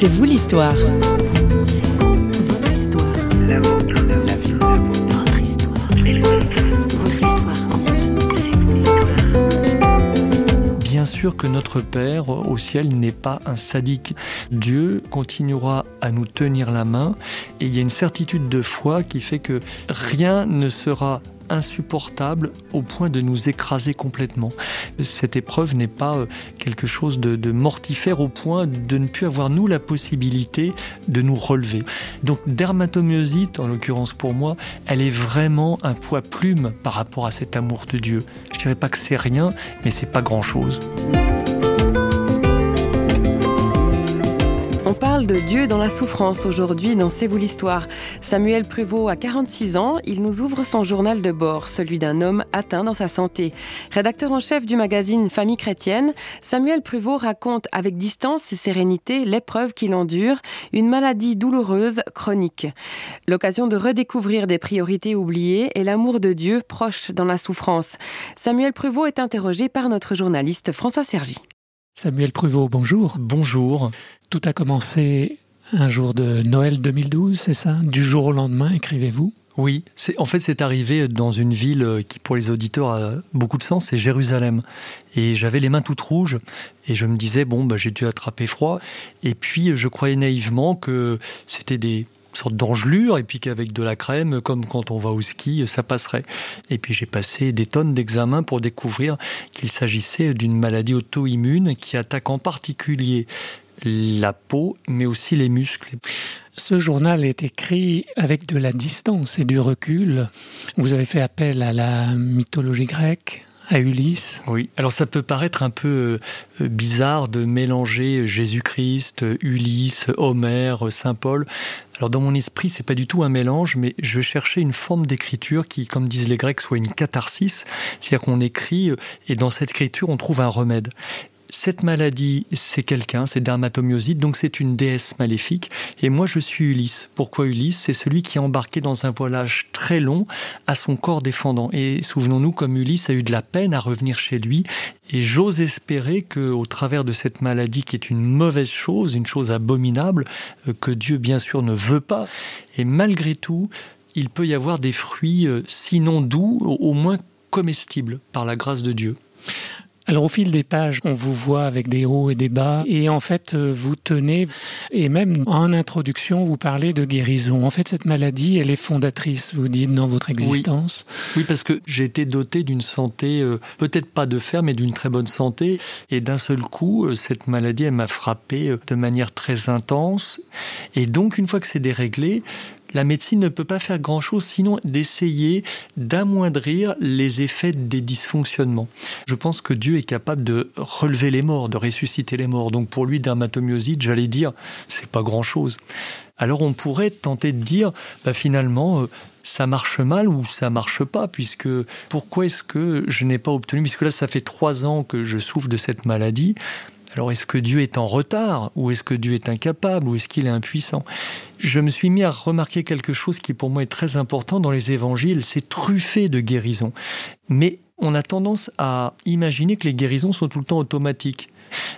C'est vous l'histoire. Bien sûr que notre Père au ciel n'est pas un sadique. Dieu continuera à nous tenir la main et il y a une certitude de foi qui fait que rien ne sera insupportable au point de nous écraser complètement. Cette épreuve n'est pas euh, quelque chose de, mortifère au point de ne plus avoir nous la possibilité de nous relever. Donc dermatomyosite, en l'occurrence pour moi, elle est vraiment un poids plume par rapport à cet amour de Dieu. Je dirais pas que c'est rien, mais c'est pas grand chose. Parle de Dieu dans la souffrance aujourd'hui dans C'est vous l'histoire. Samuel Pruvot a 46 ans, il nous ouvre son journal de bord, celui d'un homme atteint dans sa santé. Rédacteur en chef du magazine Famille chrétienne, Samuel Pruvot raconte avec distance et sérénité l'épreuve qu'il endure, une maladie douloureuse, chronique. L'occasion de redécouvrir des priorités oubliées et l'amour de Dieu proche dans la souffrance. Samuel Pruvot est interrogé par notre journaliste François Sergi. Samuel Pruvot, bonjour. Bonjour. Tout a commencé un jour de Noël 2012, c'est ça? Du jour au lendemain, écrivez-vous? Oui, en fait c'est arrivé dans une ville qui pour les auditeurs a beaucoup de sens, c'est Jérusalem. Et j'avais les mains toutes rouges et je me disais bon bah j'ai dû attraper froid. Et puis je croyais naïvement que c'était des sorte d'engelure et puis qu'avec de la crème, comme quand on va au ski, ça passerait. Et puis j'ai passé des tonnes d'examens pour découvrir qu'il s'agissait d'une maladie auto-immune qui attaque en particulier la peau, mais aussi les muscles. Ce journal est écrit avec de la distance et du recul. Vous avez fait appel à la mythologie grecque, à Ulysse. Oui, alors ça peut paraître un peu euh, bizarre de mélanger Jésus-Christ, Ulysse, Homère, Saint Paul. Alors dans mon esprit, c'est pas du tout un mélange, mais je cherchais une forme d'écriture qui, comme disent les Grecs, soit une catharsis, c'est-à-dire qu'on écrit euh, et dans cette écriture on trouve un remède cette maladie, c'est quelqu'un, c'est dermatomyosite, donc c'est une déesse maléfique. Et moi, je suis Ulysse. Pourquoi Ulysse? C'est celui qui est embarqué dans un voyage très long à son corps défendant. Et souvenons-nous, comme Ulysse a eu de la peine à revenir chez lui. Et j'ose espérer que, au travers de cette maladie, qui est une mauvaise chose, une chose abominable, euh, que Dieu bien sûr ne veut pas, et malgré tout, il peut y avoir des fruits, euh, sinon doux, au moins comestibles par la grâce de Dieu. Alors au fil des pages, on vous voit avec des hauts et des bas, et en fait, euh, vous tenez, et même en introduction, vous parlez de guérison. En fait, cette maladie, elle est fondatrice, vous dites, dans votre existence. Oui, parce que j'ai été doté d'une santé, euh, peut-être pas de fer, mais d'une très bonne santé, et d'un seul coup, euh, cette maladie, elle m'a frappé de manière très intense, et donc, une fois que c'est déréglé, la médecine ne peut pas faire grand-chose sinon d'essayer d'amoindrir les effets des dysfonctionnements. Je pense que Dieu est capable de relever les morts, de ressusciter les morts. Donc pour lui, dermatomyosite, j'allais dire, c'est pas grand-chose. Alors on pourrait tenter de dire, bah finalement, euh, ça marche mal ou ça marche pas, puisque pourquoi est-ce que je n'ai pas obtenu, puisque là ça fait trois ans que je souffre de cette maladie, alors est-ce que Dieu est en retard ou est-ce que Dieu est incapable ou est-ce qu'il est impuissant? Je me suis mis à remarquer quelque chose qui pour moi est très important dans les évangiles, c'est truffé de guérisons. Mais on a tendance à imaginer que les guérisons sont tout le temps automatiques.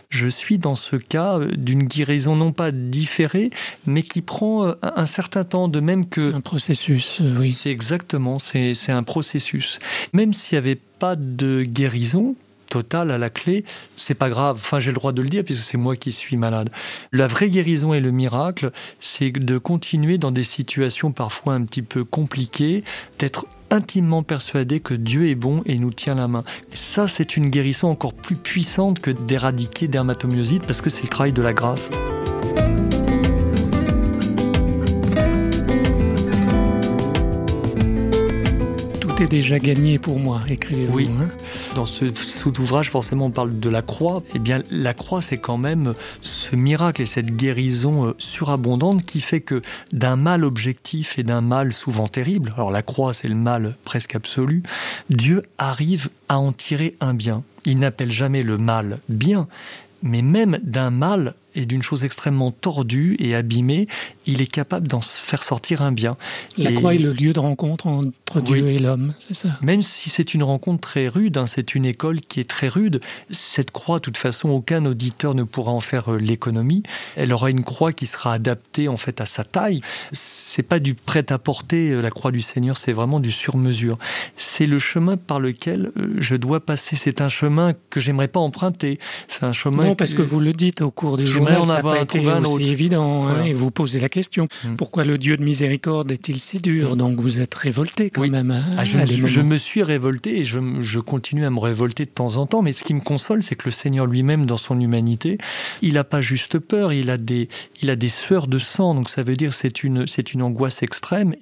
Je suis dans ce cas d'une guérison non pas différée, mais qui prend euh, un certain temps, de même que... C'est un processus, euh, oui. C'est exactement, c'est un processus. Même s'il n'y avait pas de guérison, Total à la clé, c'est pas grave. Enfin, j'ai le droit de le dire puisque c'est moi qui suis malade. La vraie guérison et le miracle, c'est de continuer dans des situations parfois un petit peu compliquées, d'être intimement persuadé que Dieu est bon et nous tient la main. Ça, c'est une guérison encore plus puissante que d'éradiquer dermatomyosite parce que c'est le travail de la grâce. Déjà gagné pour moi, écrivez-vous. Oui. Hein. Dans ce sous-ouvrage, forcément, on parle de la croix. Eh bien, la croix, c'est quand même ce miracle et cette guérison euh, surabondante qui fait que d'un mal objectif et d'un mal souvent terrible, alors la croix, c'est le mal presque absolu, Dieu arrive à en tirer un bien. Il n'appelle jamais le mal bien, mais même d'un mal et d'une chose extrêmement tordue et abîmée, il est capable d'en faire sortir un bien. La croix est le lieu de rencontre entre Dieu et l'homme, c'est ça? Même si c'est une rencontre très rude, hein, c'est une école qui est très rude, cette croix, de toute façon, aucun auditeur ne pourra en faire euh, l'économie. Elle aura une croix qui sera adaptée en fait à sa taille. C'est pas du prêt-à-porter, euh, la croix du Seigneur, c'est vraiment du sur-mesure. C'est le chemin par lequel euh, je dois passer. C'est un chemin que j'aimerais pas emprunter. C'est un chemin. Non, parce que, vous le dites au cours du journal, ça n'a pas été aussi évident. Hein, et vous posez la question mm. pourquoi le Dieu de miséricorde est-il si dur mm. Donc vous êtes révolté quand même. Hein, ah, je, me suis, révolté et je, je continue à me révolter de temps en temps. Mais ce qui me console, c'est que le Seigneur lui-même, dans son humanité, il n'a pas juste peur, il a des, il a des sueurs de sang. Donc ça veut dire c'est une, c'est une angoisse extrême.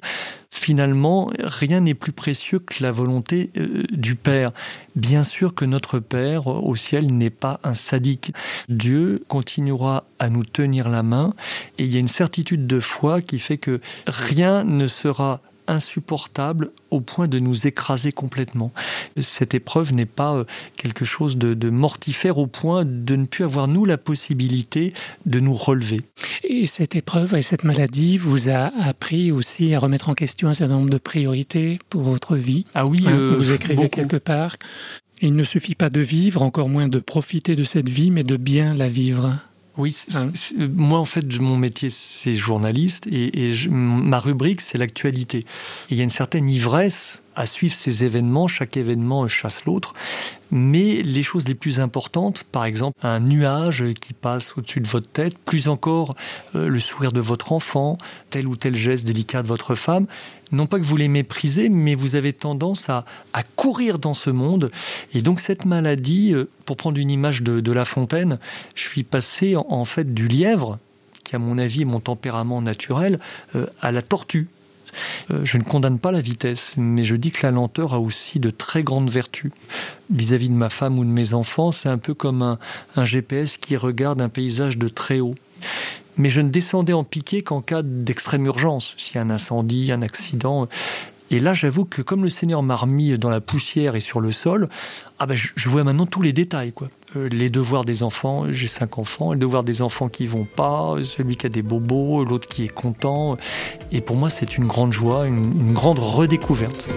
Finalement, rien n'est plus précieux que la volonté euh, du Père. Bien sûr que notre Père au ciel n'est pas un sadique. Dieu continuera à nous tenir la main et il y a une certitude de foi qui fait que rien ne sera insupportable au point de nous écraser complètement. Cette épreuve n'est pas euh, quelque chose de, mortifère au point de ne plus avoir, nous, la possibilité de nous relever. Et cette épreuve et cette maladie vous a appris aussi à remettre en question un certain nombre de priorités pour votre vie. Ah oui, hein, euh, vous écrivez quelque part. Il ne suffit pas de vivre, encore moins de profiter de cette vie, mais de bien la vivre. Oui, hein moi en fait, mon métier c'est journaliste et, ma rubrique c'est l'actualité. Il y a une certaine ivresse à suivre ces événements, chaque événement chasse l'autre. Mais les choses les plus importantes, par exemple un nuage qui passe au-dessus de votre tête, plus encore euh, le sourire de votre enfant, tel ou tel geste délicat de votre femme, non pas que vous les méprisez, mais vous avez tendance à, courir dans ce monde. Et donc cette maladie, euh, pour prendre une image de, La Fontaine, je suis passé en, fait du lièvre, qui à mon avis est mon tempérament naturel, euh, à la tortue. Euh, je ne condamne pas la vitesse, mais je dis que la lenteur a aussi de très grandes vertus. Vis-à-vis de ma femme ou de mes enfants, c'est un peu comme un GPS qui regarde un paysage de très haut mais je ne descendais en piqué qu'en cas d'extrême urgence, s'il y a un incendie, un accident. Et là, j'avoue que comme le Seigneur m'a remis dans la poussière et sur le sol, ah ben, je, vois maintenant tous les détails. Quoi. Euh, les devoirs des enfants, j'ai cinq enfants, les devoirs des enfants qui vont pas, celui qui a des bobos, l'autre qui est content. Et pour moi, c'est une grande joie, une grande redécouverte.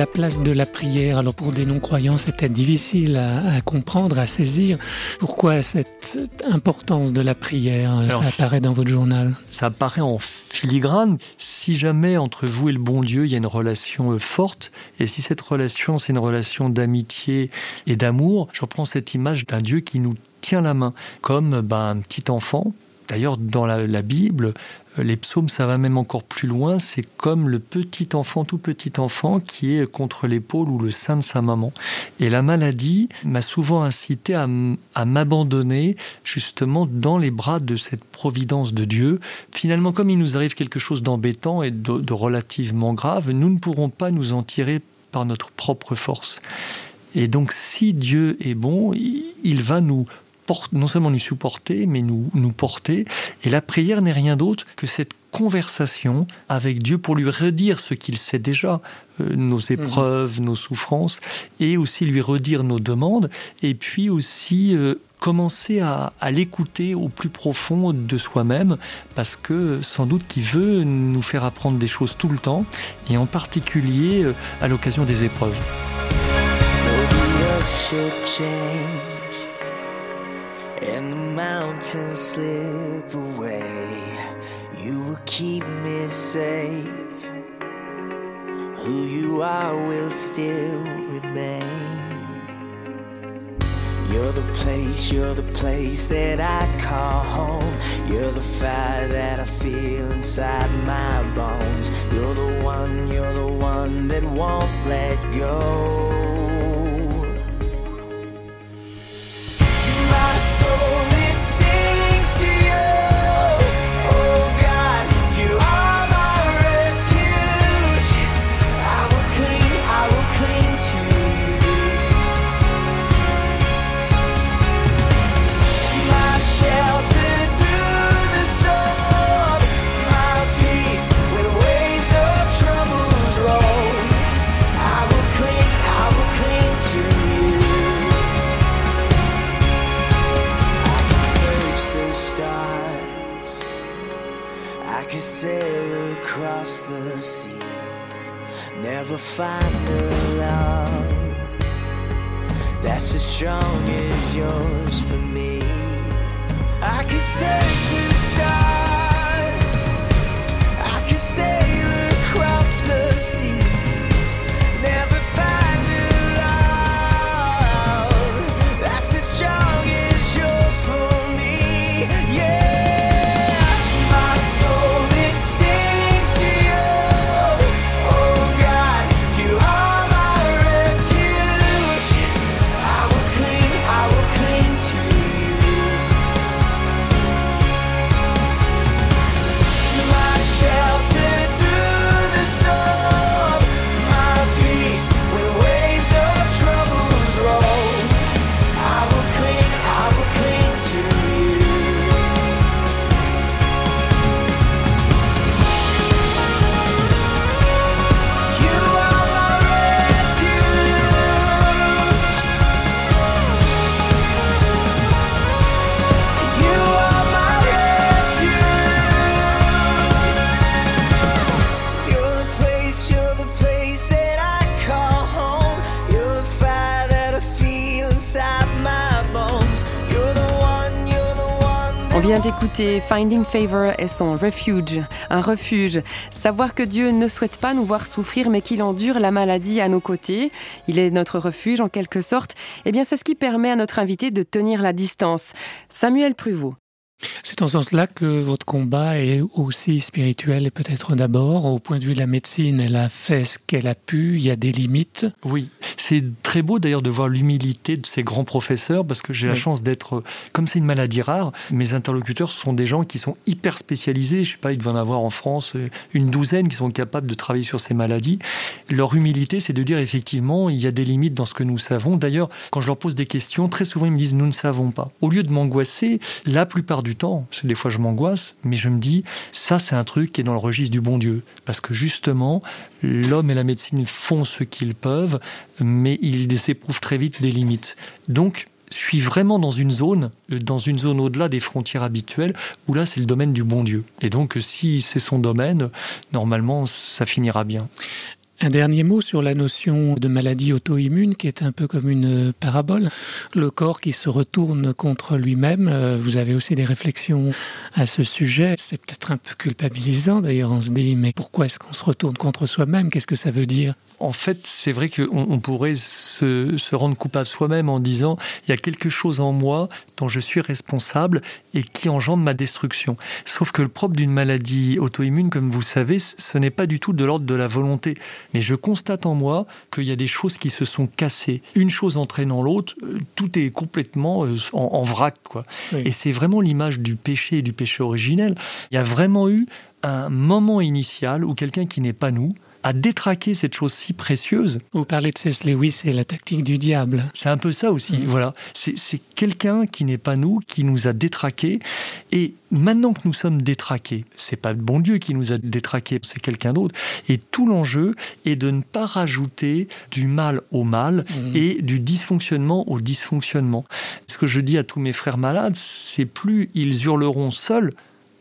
La place de la prière. Alors pour des non-croyants, c'est peut-être difficile à, comprendre, à saisir. Pourquoi cette importance de la prière Ça apparaît dans votre journal. Ça apparaît en filigrane. Si jamais entre vous et le bon Dieu, il y a une relation euh, forte, et si cette relation, c'est une relation d'amitié et d'amour, je reprends cette image d'un Dieu qui nous tient la main, comme ben, un petit enfant D'ailleurs, dans la, Bible, euh, les psaumes, ça va même encore plus loin. C'est comme le petit enfant, tout petit enfant, qui est contre l'épaule ou le sein de sa maman. Et la maladie m'a souvent incité à, m'abandonner justement dans les bras de cette providence de Dieu. Finalement, comme il nous arrive quelque chose d'embêtant et de, relativement grave, nous ne pourrons pas nous en tirer par notre propre force. Et donc, si Dieu est bon, il va nous non seulement nous supporter, mais nous, nous porter. Et la prière n'est rien d'autre que cette conversation avec Dieu pour lui redire ce qu'il sait déjà, euh, nos mhm. épreuves, nos souffrances, et aussi lui redire nos demandes, et puis aussi euh, commencer à, l'écouter au plus profond de soi-même, parce que sans doute qu'il veut nous faire apprendre des choses tout le temps, et en particulier euh, à l'occasion des épreuves. And the mountains slip away, you will keep me safe. Who you are will still remain. You're the place, you're the place that I call home. You're the fire that I feel inside my bones. You're the one, you're the one that won't let go. Cross the seas, never find a love that's as strong as yours for me. I can say this. Vient d'écouter Finding Favor et son refuge, un refuge. Savoir que Dieu ne souhaite pas nous voir souffrir, mais qu'il endure la maladie à nos côtés. Il est notre refuge en quelque sorte. Eh bien, c'est ce qui permet à notre invité de tenir la distance. Samuel Pruvot. C'est en ce sens-là que votre combat est aussi spirituel et peut-être d'abord, au point de vue de la médecine, elle a fait ce qu'elle a pu, il y a des limites. Oui, c'est très beau d'ailleurs de voir l'humilité de ces grands professeurs parce que j'ai la chance d'être, comme c'est une maladie rare, mes interlocuteurs sont des gens qui sont hyper spécialisés. Je sais pas, il doit en avoir en France euh, une douzaine qui sont capables de travailler sur ces maladies. Leur humilité, c'est de dire effectivement, il y a des limites dans ce que nous savons. D'ailleurs, quand je leur pose des questions, très souvent ils me disent nous ne savons pas. Au lieu de m'angoisser, la plupart du temps, parce que des fois je m'angoisse, mais je me dis ça c'est un truc qui est dans le registre du bon Dieu. Parce que justement, l'homme et la médecine font ce qu'ils peuvent, mais ils s'éprouvent très vite des limites. Donc, je suis vraiment dans une zone, euh, dans une zone au-delà des frontières habituelles, où là c'est le domaine du bon Dieu. Et donc, euh, si c'est son domaine, normalement ça finira bien. Un dernier mot sur la notion de maladie auto-immune qui est un peu comme une parabole. Le corps qui se retourne contre lui-même. Euh, Vous avez aussi des réflexions à ce sujet. C'est peut-être un peu culpabilisant d'ailleurs. On se dit mais pourquoi est-ce qu'on se retourne contre soi-même? Qu'est-ce que ça veut dire? En fait, c'est vrai qu'on on pourrait se, se rendre coupable soi-même en disant il y a quelque chose en moi dont je suis responsable et qui engendre ma destruction. Sauf que le propre d'une maladie auto-immune, comme vous savez, ce n'est pas du tout de l'ordre de la volonté. Mais je constate en moi qu'il y a des choses qui se sont cassées. Une chose entraînant l'autre, euh, tout est complètement euh, en, en vrac. Quoi. Oui. Et c'est vraiment l'image du péché et du péché originel. Il y a vraiment eu un moment initial où quelqu'un qui n'est pas nous a détraqué cette chose si précieuse. Vous parlez de C.S. Lewis et la tactique du diable. C'est un peu ça aussi. Mhm. Voilà, c'est quelqu'un qui n'est pas nous, qui nous a détraqués. Et maintenant que nous sommes détraqués, c'est pas le bon Dieu qui nous a détraqués, c'est quelqu'un d'autre. Et tout l'enjeu est de ne pas rajouter du mal au mal Mhm. et du dysfonctionnement au dysfonctionnement. Ce que je dis à tous mes frères malades, c'est plus ils hurleront seuls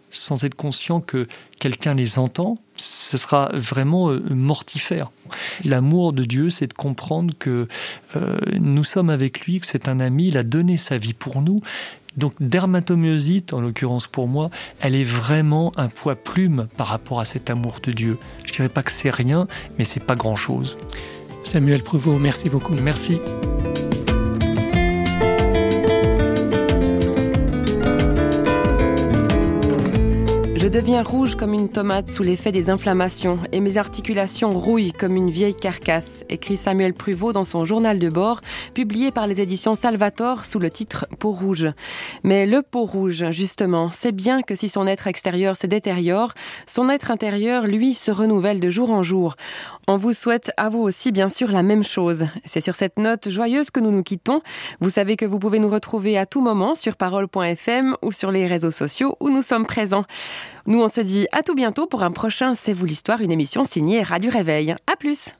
sans être conscients que quelqu'un les entend, ce sera vraiment euh, mortifère. L'amour de Dieu, c'est de comprendre que euh, nous sommes avec lui, que c'est un ami, il a donné sa vie pour nous. Donc dermatomyosite, en l'occurrence pour moi, elle est vraiment un poids plume par rapport à cet amour de Dieu. Je dirais pas que c'est rien, mais c'est pas grand-chose. Samuel Prevot, merci beaucoup. Merci. Deviens rouge comme une tomate sous l'effet des inflammations et mes articulations rouillent comme une vieille carcasse, écrit Samuel Pruvot dans son journal de bord, publié par les éditions Salvator sous le titre Peau rouge. Mais le peau rouge, justement, c'est bien que si son être extérieur se détériore, son être intérieur, lui, se renouvelle de jour en jour. On vous souhaite à vous aussi, bien sûr, la même chose. C'est sur cette note joyeuse que nous nous quittons. Vous savez que vous pouvez nous retrouver à tout moment sur parole.fm ou sur les réseaux sociaux où nous sommes présents. Nous, on se dit à tout bientôt pour un prochain C'est vous l'histoire, une émission signée Radio Réveil. À plus!